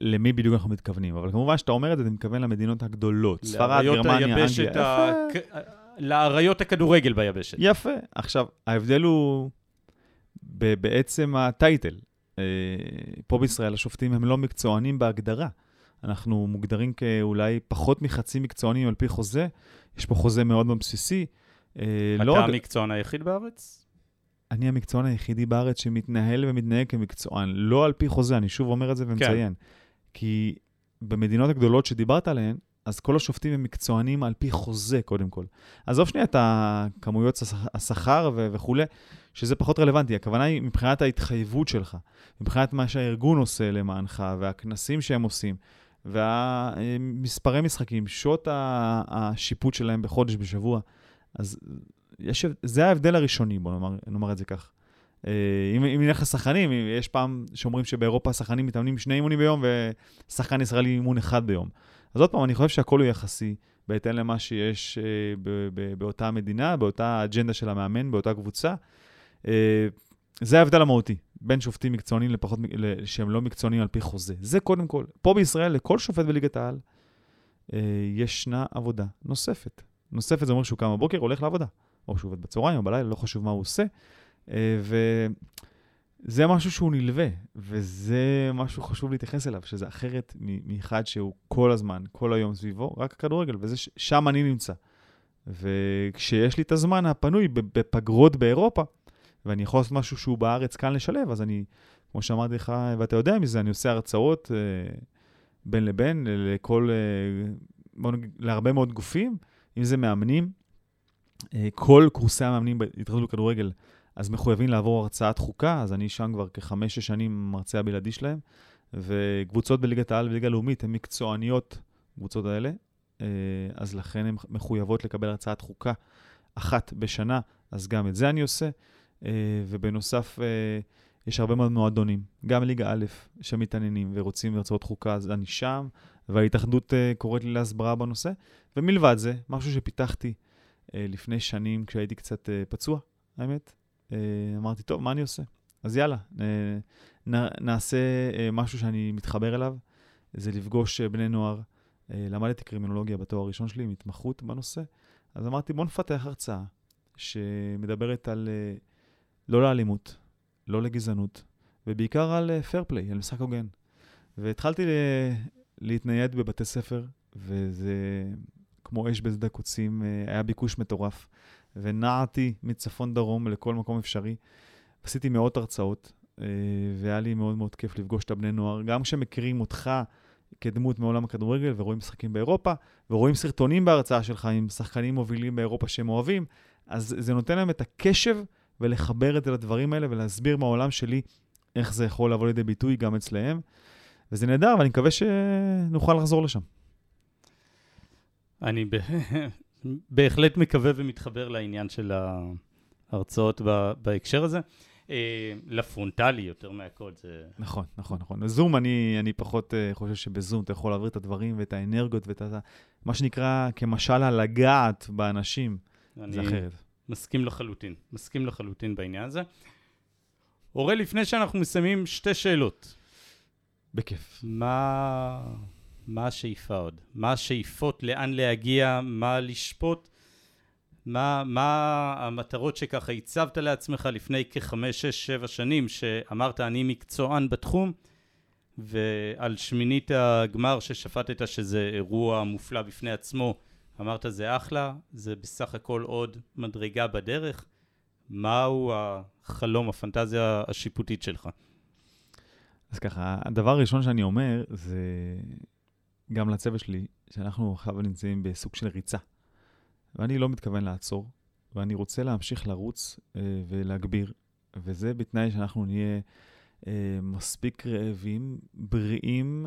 למי בדיוק אנחנו מתכוונים. אבל כמובן, כשאתה אומר את זה, אתה מתכוון למדינות הגדולות. ספרד, גרמניה, אנגליה. ה- לאריות הכדורגל ביבשת. יפה. עכשיו, ההבדל הוא בעצם הטייטל. אה, פה בישראל השופטים הם לא מקצוענים בהגדרה. אנחנו מוגדרים כאולי פחות מחצי מקצוענים על פי חוזה. יש פה חוזה מאוד מאוד בסיסי. אה, אתה לא המקצוען היחיד בארץ? אני המקצוען היחידי בארץ שמתנהל ומתנהג כמקצוען, לא על פי חוזה, אני שוב אומר את זה ומציין. כן. כי במדינות הגדולות שדיברת עליהן, אז כל השופטים הם מקצוענים על פי חוזה, קודם כל. עזוב שנייה את הכמויות השכר ו- וכולי, שזה פחות רלוונטי. הכוונה היא מבחינת ההתחייבות שלך, מבחינת מה שהארגון עושה למענך, והכנסים שהם עושים, והמספרי משחקים, שעות השיפוט שלהם בחודש, בשבוע. אז יש, זה ההבדל הראשוני, בוא נאמר, נאמר את זה כך. אה, אם, אם נלך לשחקנים, יש פעם שאומרים שבאירופה השחקנים מתאמנים שני אימונים ביום ושחקן ישראלי אימון אחד ביום. אז עוד פעם, אני חושב שהכל הוא יחסי, בהתאם למה שיש אה, באותה מדינה, באותה אג'נדה של המאמן, באותה קבוצה. אה, זה ההבדל המהותי בין שופטים מקצוענים לפחות, שהם לא מקצוענים על פי חוזה. זה קודם כל. פה בישראל, לכל שופט בליגת העל, אה, ישנה עבודה נוספת. נוספת זה אומר שהוא קם בבוקר, הולך לעבודה. או שהוא עובד בצהריים או בלילה, לא חשוב מה הוא עושה. אה, וזה משהו שהוא נלווה, וזה משהו חשוב להתייחס אליו, שזה אחרת מאחד שהוא כל הזמן, כל היום סביבו, רק הכדורגל, ושם אני נמצא. וכשיש לי את הזמן הפנוי בפגרות באירופה, ואני יכול לעשות משהו שהוא בארץ כאן לשלב, אז אני, כמו שאמרתי לך, ואתה יודע מזה, אני עושה הרצאות אה, בין לבין לכל, אה, להרבה מאוד גופים, אם זה מאמנים, אה, כל קורסי המאמנים בהתאחדות לכדורגל, אז מחויבים לעבור הרצאת חוקה, אז אני שם כבר כחמש-שש שנים מרצה הבלעדי שלהם, וקבוצות בליגת העל ובליגה הלאומית הן מקצועניות, קבוצות האלה, אה, אז לכן הן מחויבות לקבל הרצאת חוקה אחת בשנה, אז גם את זה אני עושה. אה, ובנוסף, יש הרבה מאוד מועדונים, גם ליגה א', שמתעניינים ורוצים הרצאות חוקה, אז אני שם, וההתאחדות קוראת לי להסברה בנושא. ומלבד זה, משהו שפיתחתי אה, לפני שנים, כשהייתי קצת אה, פצוע, האמת. אה, אמרתי, טוב, מה אני עושה? אז יאללה, נעשה משהו שאני מתחבר אליו, זה לפגוש בני נוער. למדתי קרימינולוגיה בתואר הראשון שלי, עם התמחות בנושא. אז אמרתי, בוא נפתח הרצאה שמדברת על לא לאלימות, לא לגזענות, ובעיקר על פייר פליי, על משחק הוגן. והתחלתי להתנייד בבתי ספר, וזה כמו אש בשדה קוצים, אה, היה ביקוש מטורף, ונעתי מצפון דרום לכל מקום אפשרי. עשיתי מאות הרצאות, אה, והיה לי מאוד מאוד כיף לפגוש את הבני נוער, גם כשמכירים אותך כדמות מעולם הכדורגל ורואים משחקים באירופה, ורואים סרטונים בהרצאה שלך עם שחקנים מובילים באירופה שהם אוהבים, אז זה נותן להם את הקשב ולחבר את זה לדברים האלה ולהסביר מהעולם שלי איך זה יכול לבוא לידי ביטוי גם אצלהם. וזה נהדר, ואני מקווה שנוכל לחזור לשם. אני בהחלט מקווה ומתחבר לעניין של ההרצאות בהקשר הזה. אה, לפרונטלי יותר מהכל. זה... נכון, נכון, נכון. זום, אני, אני פחות uh, חושב שבזום אתה יכול להעביר את הדברים ואת האנרגיות ואת ה... מה שנקרא כמשל הלגעת באנשים, זה אחרת. מסכים לחלוטין, מסכים לחלוטין בעניין הזה. אוראל, לפני שאנחנו מסיימים, שתי שאלות. בכיף. מה... מה השאיפה עוד? מה השאיפות, לאן להגיע, מה לשפוט? מה, מה המטרות שככה הצבת לעצמך לפני כחמש, שש, שבע שנים, שאמרת אני מקצוען בתחום, ועל שמינית הגמר ששפטת שזה אירוע מופלא בפני עצמו, אמרת זה אחלה, זה בסך הכל עוד מדרגה בדרך. מהו החלום, הפנטזיה השיפוטית שלך? אז ככה, הדבר הראשון שאני אומר זה גם לצוות שלי, שאנחנו עכשיו נמצאים בסוג של ריצה. ואני לא מתכוון לעצור, ואני רוצה להמשיך לרוץ אה, ולהגביר, וזה בתנאי שאנחנו נהיה אה, מספיק רעבים, בריאים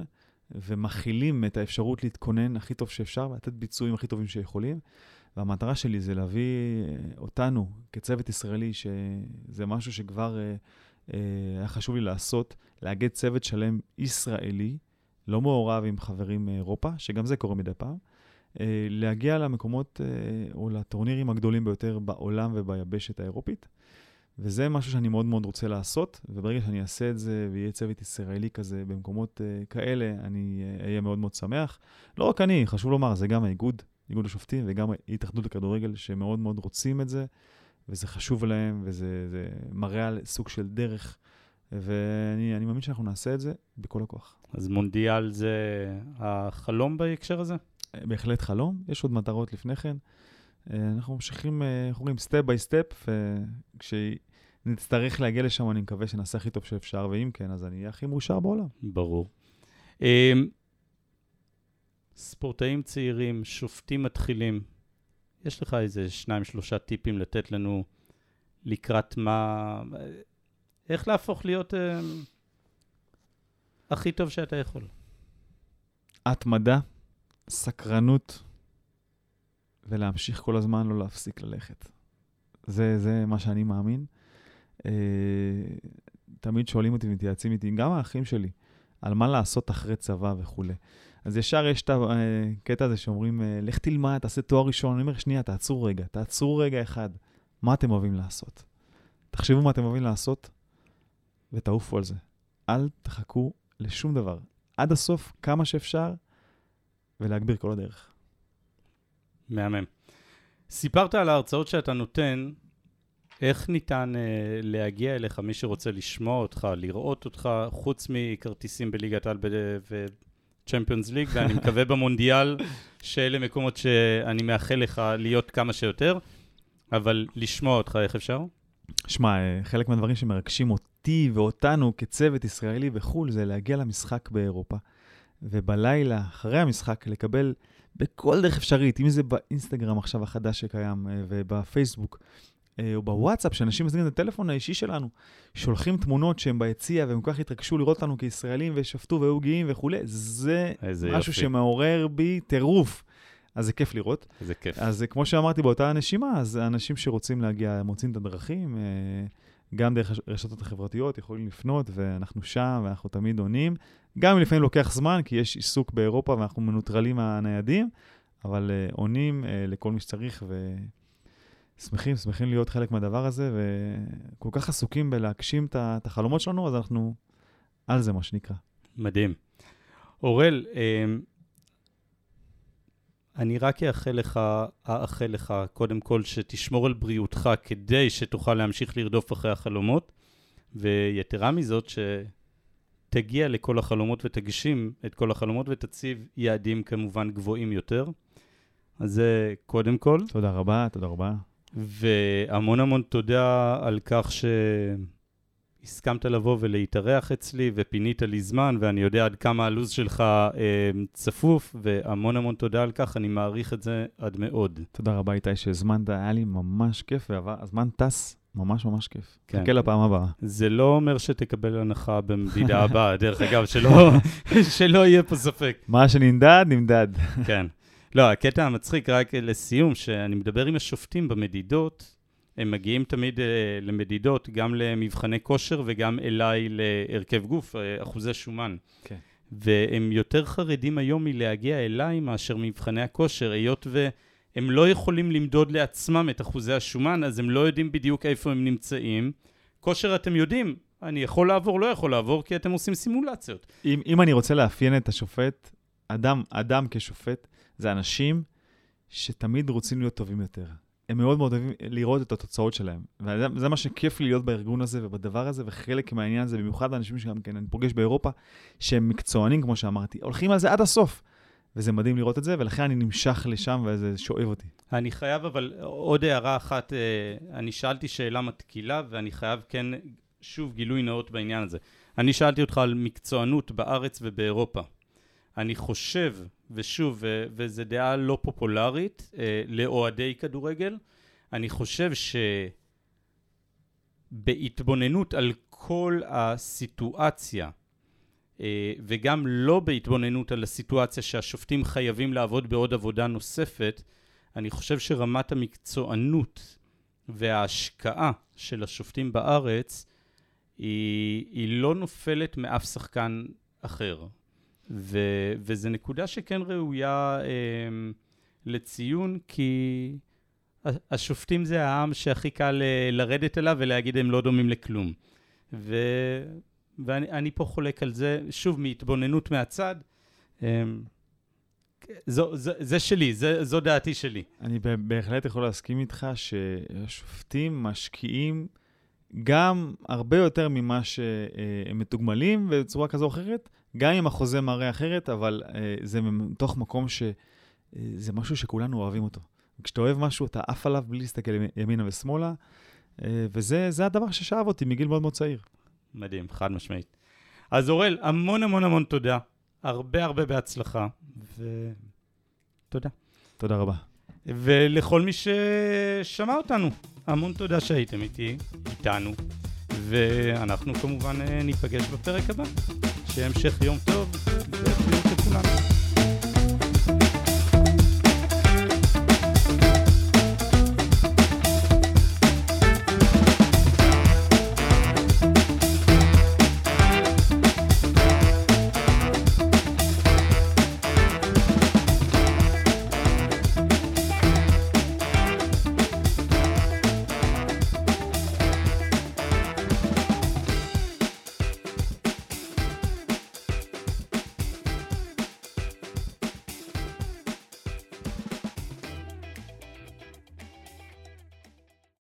ומכילים את האפשרות להתכונן הכי טוב שאפשר ולתת ביצועים הכי טובים שיכולים. והמטרה שלי זה להביא אה, אותנו כצוות ישראלי, שזה משהו שכבר אה, אה, היה חשוב לי לעשות, לאגד צוות שלם ישראלי, לא מעורב עם חברים מאירופה, שגם זה קורה מדי פעם, אה, להגיע למקומות אה, או לטורנירים הגדולים ביותר בעולם וביבשת האירופית. וזה משהו שאני מאוד מאוד רוצה לעשות, וברגע שאני אעשה את זה ויהיה צוות ישראלי כזה במקומות כאלה, אני אהיה מאוד מאוד שמח. לא רק אני, חשוב לומר, זה גם האיגוד, איגוד השופטים וגם ההתאחדות לכדורגל, שמאוד מאוד רוצים את זה, וזה חשוב להם, וזה זה מראה על סוג של דרך, ואני אני מאמין שאנחנו נעשה את זה בכל הכוח. אז מונדיאל זה החלום בהקשר הזה? בהחלט חלום, יש עוד מטרות לפני כן. אה, אנחנו ממשיכים, אה, איך אומרים, step by step, וכשנצטרך להגיע לשם, אני מקווה שנעשה הכי טוב שאפשר, ואם כן, אז אני אהיה הכי מאושר בעולם. ברור. ספורטאים צעירים, שופטים מתחילים, יש לך איזה שניים, שלושה טיפים לתת לנו לקראת מה... איך להפוך להיות אה, הכי טוב שאתה יכול? התמדה, סקרנות, ולהמשיך כל הזמן, לא להפסיק ללכת. זה, זה מה שאני מאמין. אה, תמיד שואלים אותי ומתייעצים איתי, גם האחים שלי, על מה לעשות אחרי צבא וכולי. אז ישר יש את הקטע הזה שאומרים, אה, לך תלמד, תעשה תואר ראשון. אני אומר, שנייה, תעצרו רגע, תעצרו רגע אחד. מה אתם אוהבים לעשות? תחשבו מה אתם אוהבים לעשות ותעופו על זה. אל תחכו לשום דבר. עד הסוף, כמה שאפשר, ולהגביר כל הדרך. מהמם. סיפרת על ההרצאות שאתה נותן, איך ניתן uh, להגיע אליך, מי שרוצה לשמוע אותך, לראות אותך, חוץ מכרטיסים בליגת העל וצ'מפיונס ליג, ואני מקווה במונדיאל, שאלה מקומות שאני מאחל לך להיות כמה שיותר, אבל לשמוע אותך, איך אפשר? שמע, אה, חלק מהדברים שמרגשים אותי ואותנו כצוות ישראלי בחו"ל, זה להגיע למשחק באירופה, ובלילה, אחרי המשחק, לקבל בכל דרך אפשרית, אם זה באינסטגרם עכשיו החדש שקיים, אה, ובפייסבוק, אה, או בוואטסאפ, שאנשים מזמינים את הטלפון האישי שלנו, שולחים תמונות שהם ביציע, והם כל כך התרגשו לראות אותנו כישראלים, ושפטו והיו גאים וכולי, זה משהו יופי. שמעורר בי טירוף. אז זה כיף לראות. זה כיף. אז כמו שאמרתי באותה נשימה, אז אנשים שרוצים להגיע, מוצאים את הדרכים, אה, גם דרך הרשתות החברתיות, יכולים לפנות, ואנחנו שם, ואנחנו תמיד עונים. גם אם לפעמים לוקח זמן, כי יש עיסוק באירופה ואנחנו מנוטרלים מהניידים, אבל uh, עונים uh, לכל מי שצריך, ושמחים, שמחים להיות חלק מהדבר הזה, וכל כך עסוקים בלהגשים את החלומות שלנו, אז אנחנו על זה, מה שנקרא. מדהים. אורל, um, אני רק אאחל לך, אאחל לך, קודם כל, שתשמור על בריאותך כדי שתוכל להמשיך לרדוף אחרי החלומות, ויתרה מזאת, שתגיע לכל החלומות ותגשים את כל החלומות ותציב יעדים כמובן גבוהים יותר. אז זה קודם כל. תודה רבה, תודה רבה. והמון המון תודה על כך ש... הסכמת לבוא ולהתארח אצלי ופינית לי זמן, ואני יודע עד כמה הלו"ז שלך אה, צפוף, והמון המון תודה על כך, אני מעריך את זה עד מאוד. תודה רבה איתי שהזמנת, היה לי ממש כיף, והזמן טס ממש ממש כיף. כן. חכה לפעם הבאה. זה לא אומר שתקבל הנחה במדידה הבאה, דרך אגב, שלא, שלא יהיה פה ספק. מה שנמדד, נמדד. כן. לא, הקטע המצחיק, רק לסיום, שאני מדבר עם השופטים במדידות, הם מגיעים תמיד uh, למדידות, גם למבחני כושר וגם אליי להרכב גוף, uh, אחוזי שומן. כן. והם יותר חרדים היום מלהגיע אליי מאשר מבחני הכושר, היות והם לא יכולים למדוד לעצמם את אחוזי השומן, אז הם לא יודעים בדיוק איפה הם נמצאים. כושר אתם יודעים, אני יכול לעבור, לא יכול לעבור, כי אתם עושים סימולציות. אם, אם אני רוצה לאפיין את השופט, אדם, אדם כשופט, זה אנשים שתמיד רוצים להיות טובים יותר. הם מאוד מאוד אוהבים לראות את התוצאות שלהם. וזה מה שכיף לי להיות בארגון הזה ובדבר הזה, וחלק מהעניין הזה, במיוחד האנשים שגם כן אני פוגש באירופה, שהם מקצוענים, כמו שאמרתי, הולכים על זה עד הסוף. וזה מדהים לראות את זה, ולכן אני נמשך לשם וזה שואב אותי. אני חייב, אבל עוד הערה אחת, אה, אני שאלתי שאלה מתקילה, ואני חייב כן, שוב, גילוי נאות בעניין הזה. אני שאלתי אותך על מקצוענות בארץ ובאירופה. אני חושב, ושוב, וזו דעה לא פופולרית, אה, לאוהדי כדורגל, אני חושב שבהתבוננות על כל הסיטואציה, אה, וגם לא בהתבוננות על הסיטואציה שהשופטים חייבים לעבוד בעוד עבודה נוספת, אני חושב שרמת המקצוענות וההשקעה של השופטים בארץ היא, היא לא נופלת מאף שחקן אחר. ו- וזו נקודה שכן ראויה אה, לציון, כי השופטים זה העם שהכי קל אה, לרדת אליו ולהגיד הם לא דומים לכלום. ו- ואני פה חולק על זה, שוב, מהתבוננות מהצד. אה, זו, זה, זה שלי, זה, זו דעתי שלי. אני בהחלט יכול להסכים איתך שהשופטים משקיעים גם הרבה יותר ממה שהם מתוגמלים, בצורה כזו או אחרת, גם אם החוזה מראה אחרת, אבל אה, זה מתוך מקום שזה אה, משהו שכולנו אוהבים אותו. כשאתה אוהב משהו, אתה עף עליו בלי להסתכל ימינה ושמאלה, אה, וזה הדבר ששאב אותי מגיל מאוד מאוד צעיר. מדהים, חד משמעית. אז אורל, המון המון המון תודה. הרבה הרבה בהצלחה, ותודה. תודה רבה. ולכל מי ששמע אותנו, המון תודה שהייתם איתי, איתנו, ואנחנו כמובן ניפגש בפרק הבא. שיהיה המשך יום טוב, ובריאות לכולנו.